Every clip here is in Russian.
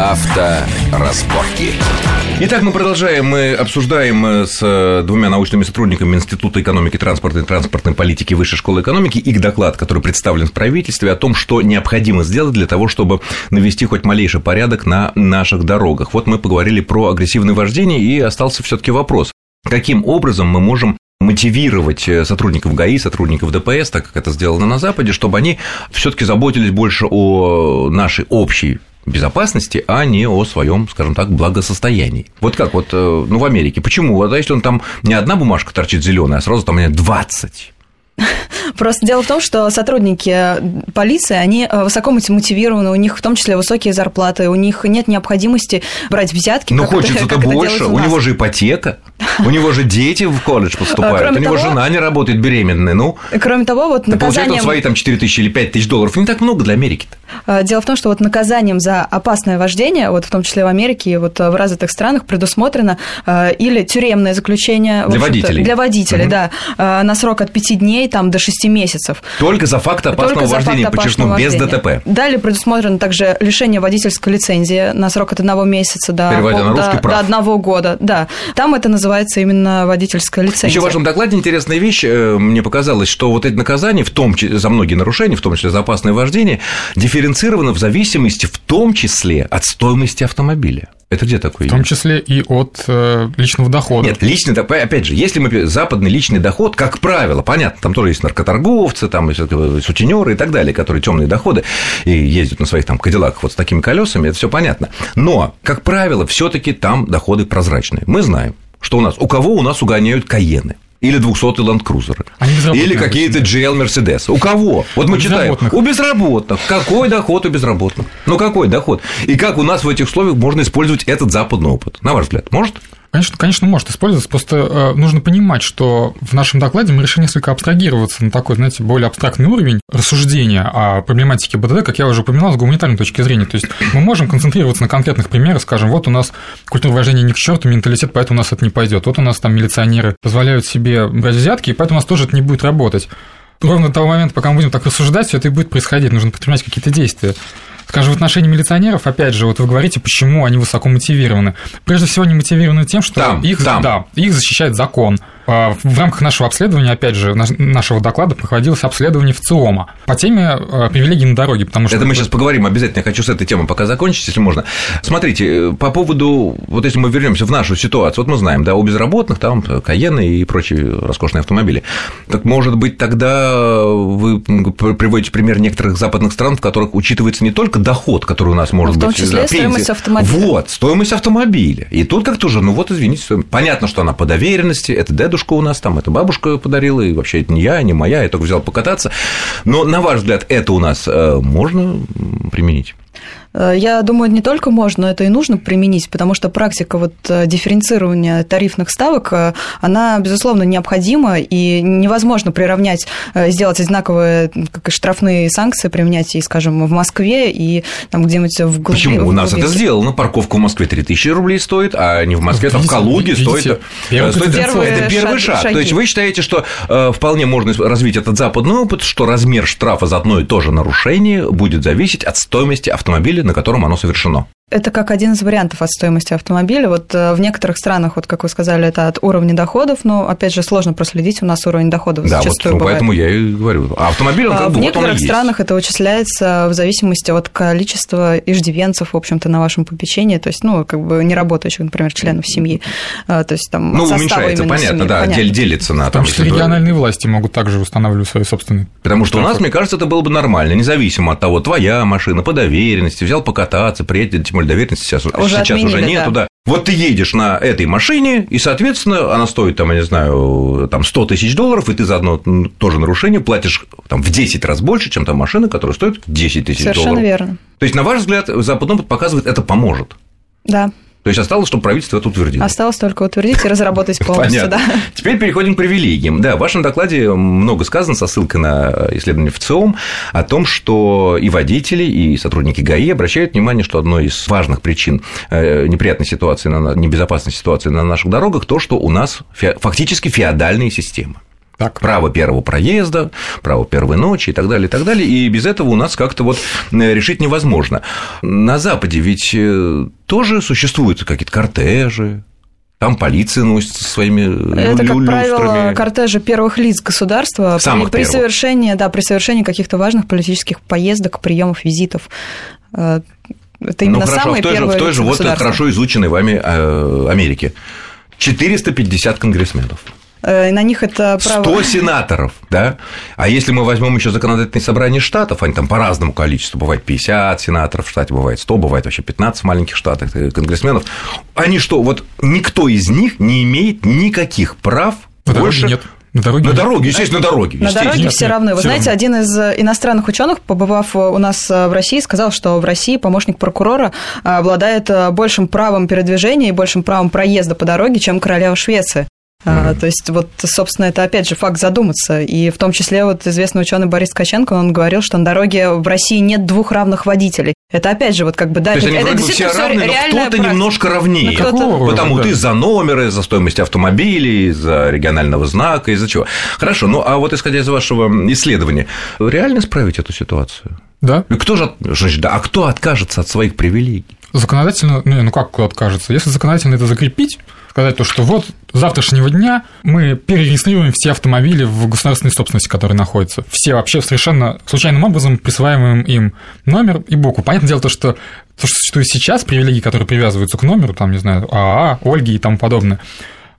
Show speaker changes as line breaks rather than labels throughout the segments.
Авторазборки. Итак, мы продолжаем. Мы обсуждаем э, с э, двумя научными сотрудниками Института экономики, транспорта и транспортной политики Высшей школы экономики их доклад, который представлен в правительстве, о том, что необходимо сделать для того, чтобы навести хоть малейший порядок на наших дорогах. Вот мы поговорили про агрессивное вождение, и остался все таки вопрос. Каким образом мы можем мотивировать э, сотрудников ГАИ, сотрудников ДПС, так как это сделано на Западе, чтобы они все-таки заботились больше о нашей общей безопасности, а не о своем, скажем так, благосостоянии. Вот как вот, э, ну, в Америке, почему? Вот, а если он там не одна бумажка торчит зеленая, а сразу там 20?
Просто дело в том, что сотрудники полиции, они э, высоко мотивированы, у них в том числе высокие зарплаты, у них нет необходимости брать взятки.
Но хочется-то больше, у, у него же ипотека, у него же дети в колледж поступают, у него жена не работает беременная, ну.
Кроме того, вот
наказанием... Получает свои там 4 тысячи или 5 тысяч долларов, не так много для Америки-то.
Э, дело в том, что вот наказанием за опасное вождение, вот в том числе в Америке, вот в развитых странах предусмотрено э, или тюремное заключение
для водителей,
для водителей, угу. да, на срок от 5 дней там до 6 месяцев.
Только за факт опасного Только вождения, факт подчеркну, без ДТП.
Далее предусмотрено также лишение водительской лицензии на срок от одного месяца до,
русский,
до, до одного года. Да, там это называется именно водительская лицензия.
Еще в вашем докладе интересная вещь, э, мне показалось, что вот эти наказания, в том числе за многие нарушения, в том числе за опасное вождение, дифференцированы в зависимости в том числе от стоимости автомобиля. Это где такое?
В том числе и от э, личного дохода.
Нет, личный, опять же, если мы западный личный доход, как правило, понятно, там тоже есть наркоторговцы, там есть сутенеры и так далее, которые темные доходы и ездят на своих там кадиллаках вот с такими колесами, это все понятно. Но, как правило, все-таки там доходы прозрачные. Мы знаем, что у нас, у кого у нас угоняют каены или 200 Land Cruiser, или какие-то GL Mercedes. У кого? Вот мы читаем. У безработных. Какой доход у безработных? Ну какой доход? И как у нас в этих условиях можно использовать этот западный опыт? На ваш взгляд, может?
Конечно, конечно, может использоваться, просто э, нужно понимать, что в нашем докладе мы решили несколько абстрагироваться на такой, знаете, более абстрактный уровень рассуждения о проблематике БДД, как я уже упоминал, с гуманитарной точки зрения. То есть мы можем концентрироваться на конкретных примерах, скажем, вот у нас культура выражения не к черту, менталитет, поэтому у нас это не пойдет. Вот у нас там милиционеры позволяют себе брать взятки, и поэтому у нас тоже это не будет работать. Ровно до того момента, пока мы будем так рассуждать, все это и будет происходить, нужно предпринимать какие-то действия. Скажем, в отношении милиционеров, опять же, вот вы говорите, почему они высоко мотивированы. Прежде всего, они мотивированы тем, что там, их, там. Да, их защищает закон. А, в рамках нашего обследования, опять же, нашего доклада проходилось обследование в ЦИОМа по теме а, привилегий на дороге, потому что...
Это мы сейчас поговорим обязательно, я хочу с этой темы пока закончить, если можно. Смотрите, по поводу, вот если мы вернемся в нашу ситуацию, вот мы знаем, да, у безработных там Каены и прочие роскошные автомобили. Так, может быть, тогда вы приводите пример некоторых западных стран, в которых учитывается не только доход, который у нас может
быть...
В том
числе да, стоимость автомобиля.
Вот, стоимость автомобиля. И тут как-то уже, ну вот, извините, понятно, что она по доверенности, это дедушка дедушка у нас там, это бабушка подарила, и вообще это не я, не моя, я только взял покататься. Но, на ваш взгляд, это у нас э, можно применить?
Э, я думаю, не только можно, но это и нужно применить, потому что практика вот э, дифференцирования тарифных ставок, э, она, безусловно, необходима, и невозможно приравнять, сделать одинаковые как и штрафные санкции, применять и, скажем, в Москве, и там где-нибудь в
глубине. Почему? У нас это сделано. Парковка в Москве 3000 рублей стоит, а не в Москве, там в Калуге стоит...
Стоит первый это первый шаг. шаг.
То есть вы считаете, что вполне можно развить этот западный опыт, что размер штрафа за одно и то же нарушение будет зависеть от стоимости автомобиля на котором оно совершено.
Это как один из вариантов от стоимости автомобиля. Вот э, в некоторых странах, вот как вы сказали, это от уровня доходов, но опять же сложно проследить, у нас уровень доходов
да, зачастую вот, ну, поэтому я и говорю. А автомобиль, он
как
а
бы В некоторых вот странах это вычисляется в зависимости от количества иждивенцев, в общем-то, на вашем попечении, то есть, ну, как бы не работающих, например, членов семьи. А, то есть там
Ну, уменьшается, понятно, семьи, да, понятно. делится на...
В том числе региональные власти могут также устанавливать свои собственные.
Потому что у нас, мне кажется, это было бы нормально, независимо от того, твоя машина, по доверенности, взял покататься, приедет, более доверенности сейчас уже сейчас отменили, уже нету, да. да. Вот ты едешь на этой машине, и, соответственно, она стоит, там, я не знаю, там 100 тысяч долларов, и ты за одно тоже нарушение платишь там, в 10 раз больше, чем та машина, которая стоит 10 тысяч долларов.
Совершенно верно.
То есть, на ваш взгляд, западный опыт показывает, это поможет.
Да.
То есть осталось, чтобы правительство это утвердило.
Осталось только утвердить и разработать полностью,
Понятно.
да.
Теперь переходим к привилегиям. Да, в вашем докладе много сказано со ссылкой на исследование в ЦИОМ о том, что и водители, и сотрудники ГАИ обращают внимание, что одной из важных причин э, неприятной ситуации, небезопасной ситуации на наших дорогах то, что у нас фактически феодальные системы. Так. Право первого проезда, право первой ночи и так далее, и так далее. И без этого у нас как-то вот э, решить невозможно. На Западе ведь э, тоже существуют какие-то кортежи, там полиция носится своими
Это, как правило, кортежи первых лиц государства
Самых
при,
при
совершении, да, при совершении каких-то важных политических поездок, приемов, визитов. Э, это именно
ну, хорошо,
самые
в той
первые
же, в той же вот хорошо изученной вами Америке 450 конгрессменов.
Э, на них это право...
100 сенаторов, да? А если мы возьмем еще законодательное собрание штатов, они там по разному количеству, бывает 50 сенаторов в штате, бывает 100, бывает вообще 15 маленьких штатов э, конгрессменов, они что, вот никто из них не имеет никаких прав
Потому
больше...
Нет. На дороге?
На дороге, естественно, на дороге.
На дороге все равны. Вы
все
знаете,
равно.
один из иностранных ученых, побывав у нас в России, сказал, что в России помощник прокурора обладает большим правом передвижения и большим правом проезда по дороге, чем королева Швеции. Mm-hmm. То есть, вот, собственно, это опять же факт задуматься. И в том числе вот известный ученый Борис Ткаченко, он говорил, что на дороге в России нет двух равных водителей. Это опять же вот как бы да,
То
это, это
вроде бы все равны, но кто-то
практика.
немножко равнее.
Ну, кто-то-
Какого
Потому
рода,
ты
да.
за номеры, за стоимость автомобилей, за регионального знака, из-за чего. Хорошо, ну а вот исходя из вашего исследования, реально справить эту ситуацию?
Да.
И кто же, значит, да, а кто откажется от своих привилегий?
Законодательно, ну, ну как кто откажется? Если законодательно это закрепить, сказать то, что вот с завтрашнего дня мы перерегистрируем все автомобили в государственной собственности, которые находятся. Все вообще совершенно случайным образом присваиваем им номер и букву. Понятное дело, то, что то, что существует сейчас, привилегии, которые привязываются к номеру, там, не знаю, АА, Ольги и тому подобное,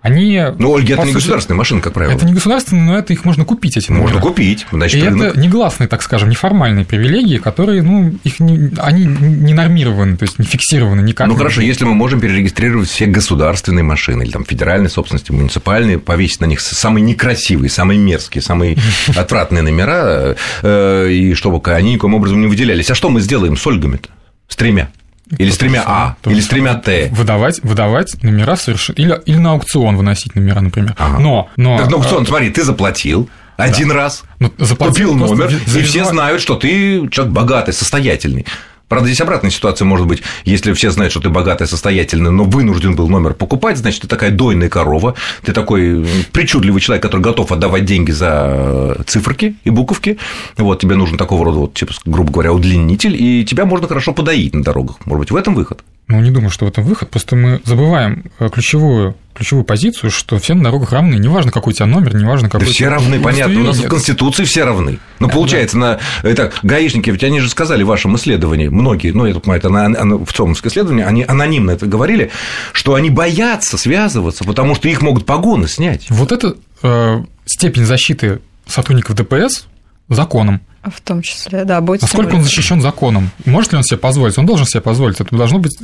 они...
Ну, Ольги, это
по
не
сути,
государственная машина, как правило.
Это не государственные, но это их можно купить, эти номера.
Можно купить, значит,
И
рынок.
это негласные, так скажем, неформальные привилегии, которые, ну, их не, они не нормированы, то есть не фиксированы никак.
Ну хорошо, если мы можем перерегистрировать все государственные машины или там федеральной собственности, муниципальные, повесить на них самые некрасивые, самые мерзкие, самые отвратные номера, э, и чтобы они никаким образом не выделялись. А что мы сделаем с Ольгами-то? С тремя? Или с тремя А, или с тремя Т.
Выдавать, выдавать номера совершенно... Или, или на аукцион выносить номера, например.
Ага.
Но, но...
Так, ну,
э,
аукцион, смотри, ты заплатил один раз,
ну,
купил номер, и все знают, что ты человек богатый, состоятельный. Правда, здесь обратная ситуация может быть, если все знают, что ты богатый, состоятельный, но вынужден был номер покупать, значит, ты такая дойная корова, ты такой причудливый человек, который готов отдавать деньги за циферки и буковки, вот, тебе нужен такого рода, вот, типа, грубо говоря, удлинитель, и тебя можно хорошо подоить на дорогах. Может быть, в этом выход?
Ну, не думаю, что в этом выход. Просто мы забываем э, ключевую, ключевую позицию, что все на дорогах равны. Неважно, какой у тебя номер, неважно, какой
Да все равны, понятно. У нас в. Конституции все равны. Но получается, на это, гаишники, ведь они же сказали в вашем исследовании, многие, ну, я так понимаю, это на- на- в ЦОМовском исследовании, они анонимно это говорили, что они боятся связываться, потому что их могут погоны снять.
Вот это э, степень защиты сотрудников ДПС законом.
В том числе, да, будет
Насколько он защищен законом? Может ли он себе позволить? Он должен себе позволить. Это должно быть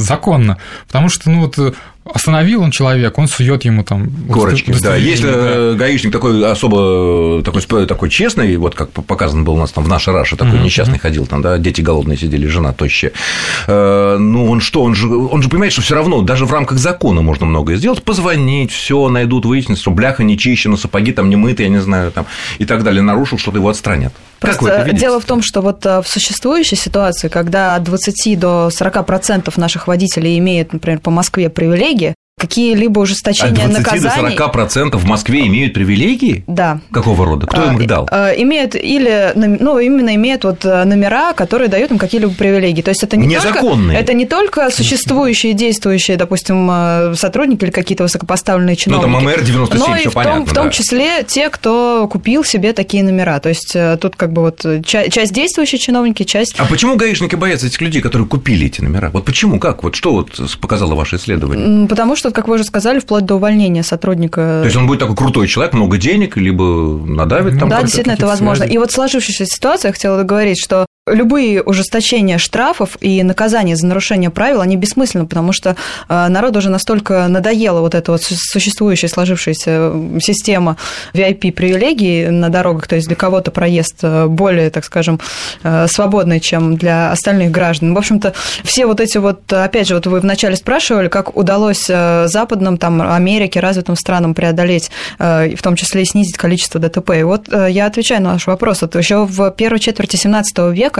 законно. Потому что, ну вот, э, остановил он человек, он сует ему там
Корочки, да. Если э, гаишник такой особо такой, сп- такой честный, вот как показано было у нас там в нашей Раше, такой
Мгм,
несчастный ходил, там, да, дети голодные сидели, жена тощая. Э, Ну, он что, он же, он же понимает, что все равно даже в рамках закона можно многое сделать, позвонить, все найдут, выяснить, что бляха не чищена, сапоги там не мыты, я не знаю, там, и так далее, нарушил, что-то его отстранят.
Просто дело в том, что вот э, в существующей ситуации, когда от 20 до 40% наших водителей имеют, например, по Москве привилегии, какие-либо
От
ужесточения
20
наказаний...
до 40% в Москве имеют привилегии?
Да.
Какого рода? Кто им
А,
их дал?
э, Имеют или, ну, именно имеют вот э, номера, которые дают им какие-либо привилегии. То есть это не
Незаконные.
только, это не только существующие, действующие, допустим, э, сотрудники или какие-то высокопоставленные
Ну, там
чиновники.
МР-97,
но и в том,
понятно.
в том
да.
числе те, кто купил себе такие номера. То есть тут как бы вот ча- часть действующие чиновники, часть
А почему гаишники боятся этих людей, которые купили эти номера? Вот почему, как? Вот что вот показало ваше исследование?
Потому что, как вы уже сказали, вплоть до увольнения сотрудника.
То есть он будет такой крутой человек, много денег, либо надавит там.
Да, действительно, это возможно.
связи.
И вот в сложившейся ситуации я хотела договорить, что любые ужесточения штрафов и наказания за нарушение правил, они бессмысленны, потому что э, народу уже настолько надоела вот эта вот су- существующая, сложившаяся система VIP-привилегий на дорогах, то есть для кого-то проезд э, более, так скажем, э, свободный, чем для остальных граждан. В общем-то, все вот эти вот, опять же, вот вы вначале спрашивали, как удалось западным, там, Америке, развитым странам преодолеть, в том числе и снизить количество ДТП. И вот я отвечаю на ваш вопрос. Вот еще в первой четверти 17 века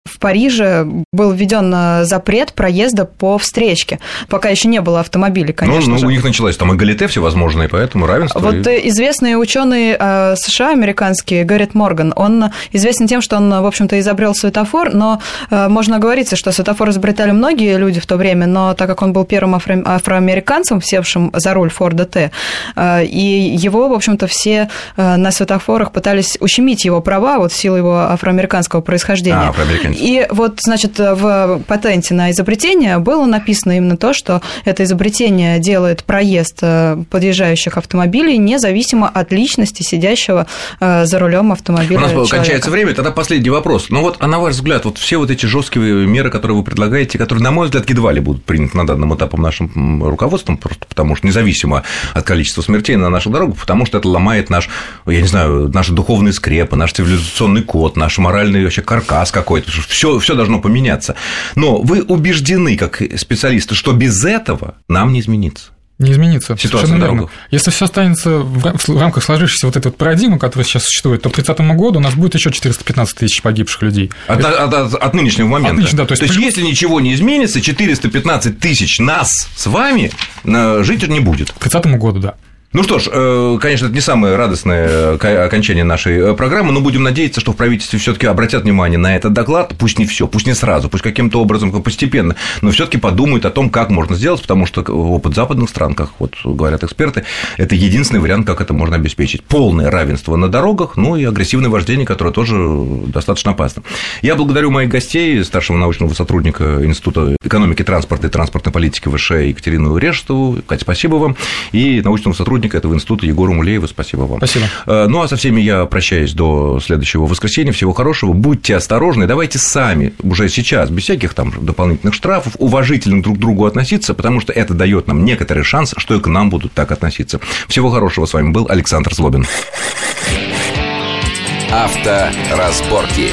в Париже был введен э, запрет проезда по встречке. Пока еще не было автомобилей, конечно
ну, ну, у них началась там эгалите всевозможные, поэтому равенство.
Вот
и...
известный ученый э, США, американский, Гаррит Морган, он известен тем, что он, в общем-то, изобрел светофор, но э, можно говорить, что светофор изобретали многие люди в то время, но так как он был первым афро- афроамериканцем, севшим за руль Форда Т, и его, в общем-то, все на светофорах пытались ущемить его права вот в силу его афроамериканского происхождения. А, и вот, значит, в патенте на изобретение было написано именно то, что это изобретение делает проезд э, подъезжающих автомобилей независимо от личности сидящего э, за рулем автомобиля. У
нас
человека.
кончается время, тогда последний вопрос. Ну вот, а на ваш взгляд, вот все вот эти жесткие меры, которые вы предлагаете, которые, на мой взгляд, едва ли будут приняты на данном этапе нашим руководством, просто потому что независимо от количества смертей на наших дорогах, потому что это ломает наш, я не знаю, наши духовные скрепы, наш цивилизационный код, наш моральный вообще каркас какой-то, все, все должно поменяться. Но вы убеждены, как специалисты, что без этого нам не изменится.
Не изменится. Ситуация на дорогах. Если все останется в рамках сложившейся вот этой вот парадигмы, которая сейчас существует, то к 30 году у нас будет еще 415 тысяч погибших людей.
От, от, от, от нынешнего момента. От нынешнего, да, то есть, то есть плюс... если ничего не изменится, 415 тысяч нас с вами жить не будет.
К 30 году, да.
Ну что ж, э, конечно, это не самое радостное э, окончание нашей э, программы, но будем надеяться, что в правительстве все таки обратят внимание на этот доклад, пусть не все, пусть не сразу, пусть каким-то образом постепенно, но все таки подумают о том, как можно сделать, потому что опыт западных стран, как вот говорят эксперты, это единственный вариант, как это можно обеспечить. Полное равенство на дорогах, ну и агрессивное вождение, которое тоже достаточно опасно. Я благодарю моих гостей, старшего научного сотрудника Института экономики, транспорта и транспортной политики ВШ Екатерину Решетову. Катя, спасибо вам. И научного сотрудника сотрудника этого института Егору Мулееву. Спасибо вам.
Спасибо.
Э, ну, а со всеми я прощаюсь до следующего воскресенья. Всего хорошего. Будьте осторожны. Давайте сами уже сейчас, без всяких там дополнительных штрафов, уважительно друг к другу относиться, потому что это дает нам некоторый шанс, что и к нам будут так относиться. Всего хорошего. С вами был Александр Злобин.
Авторазборки.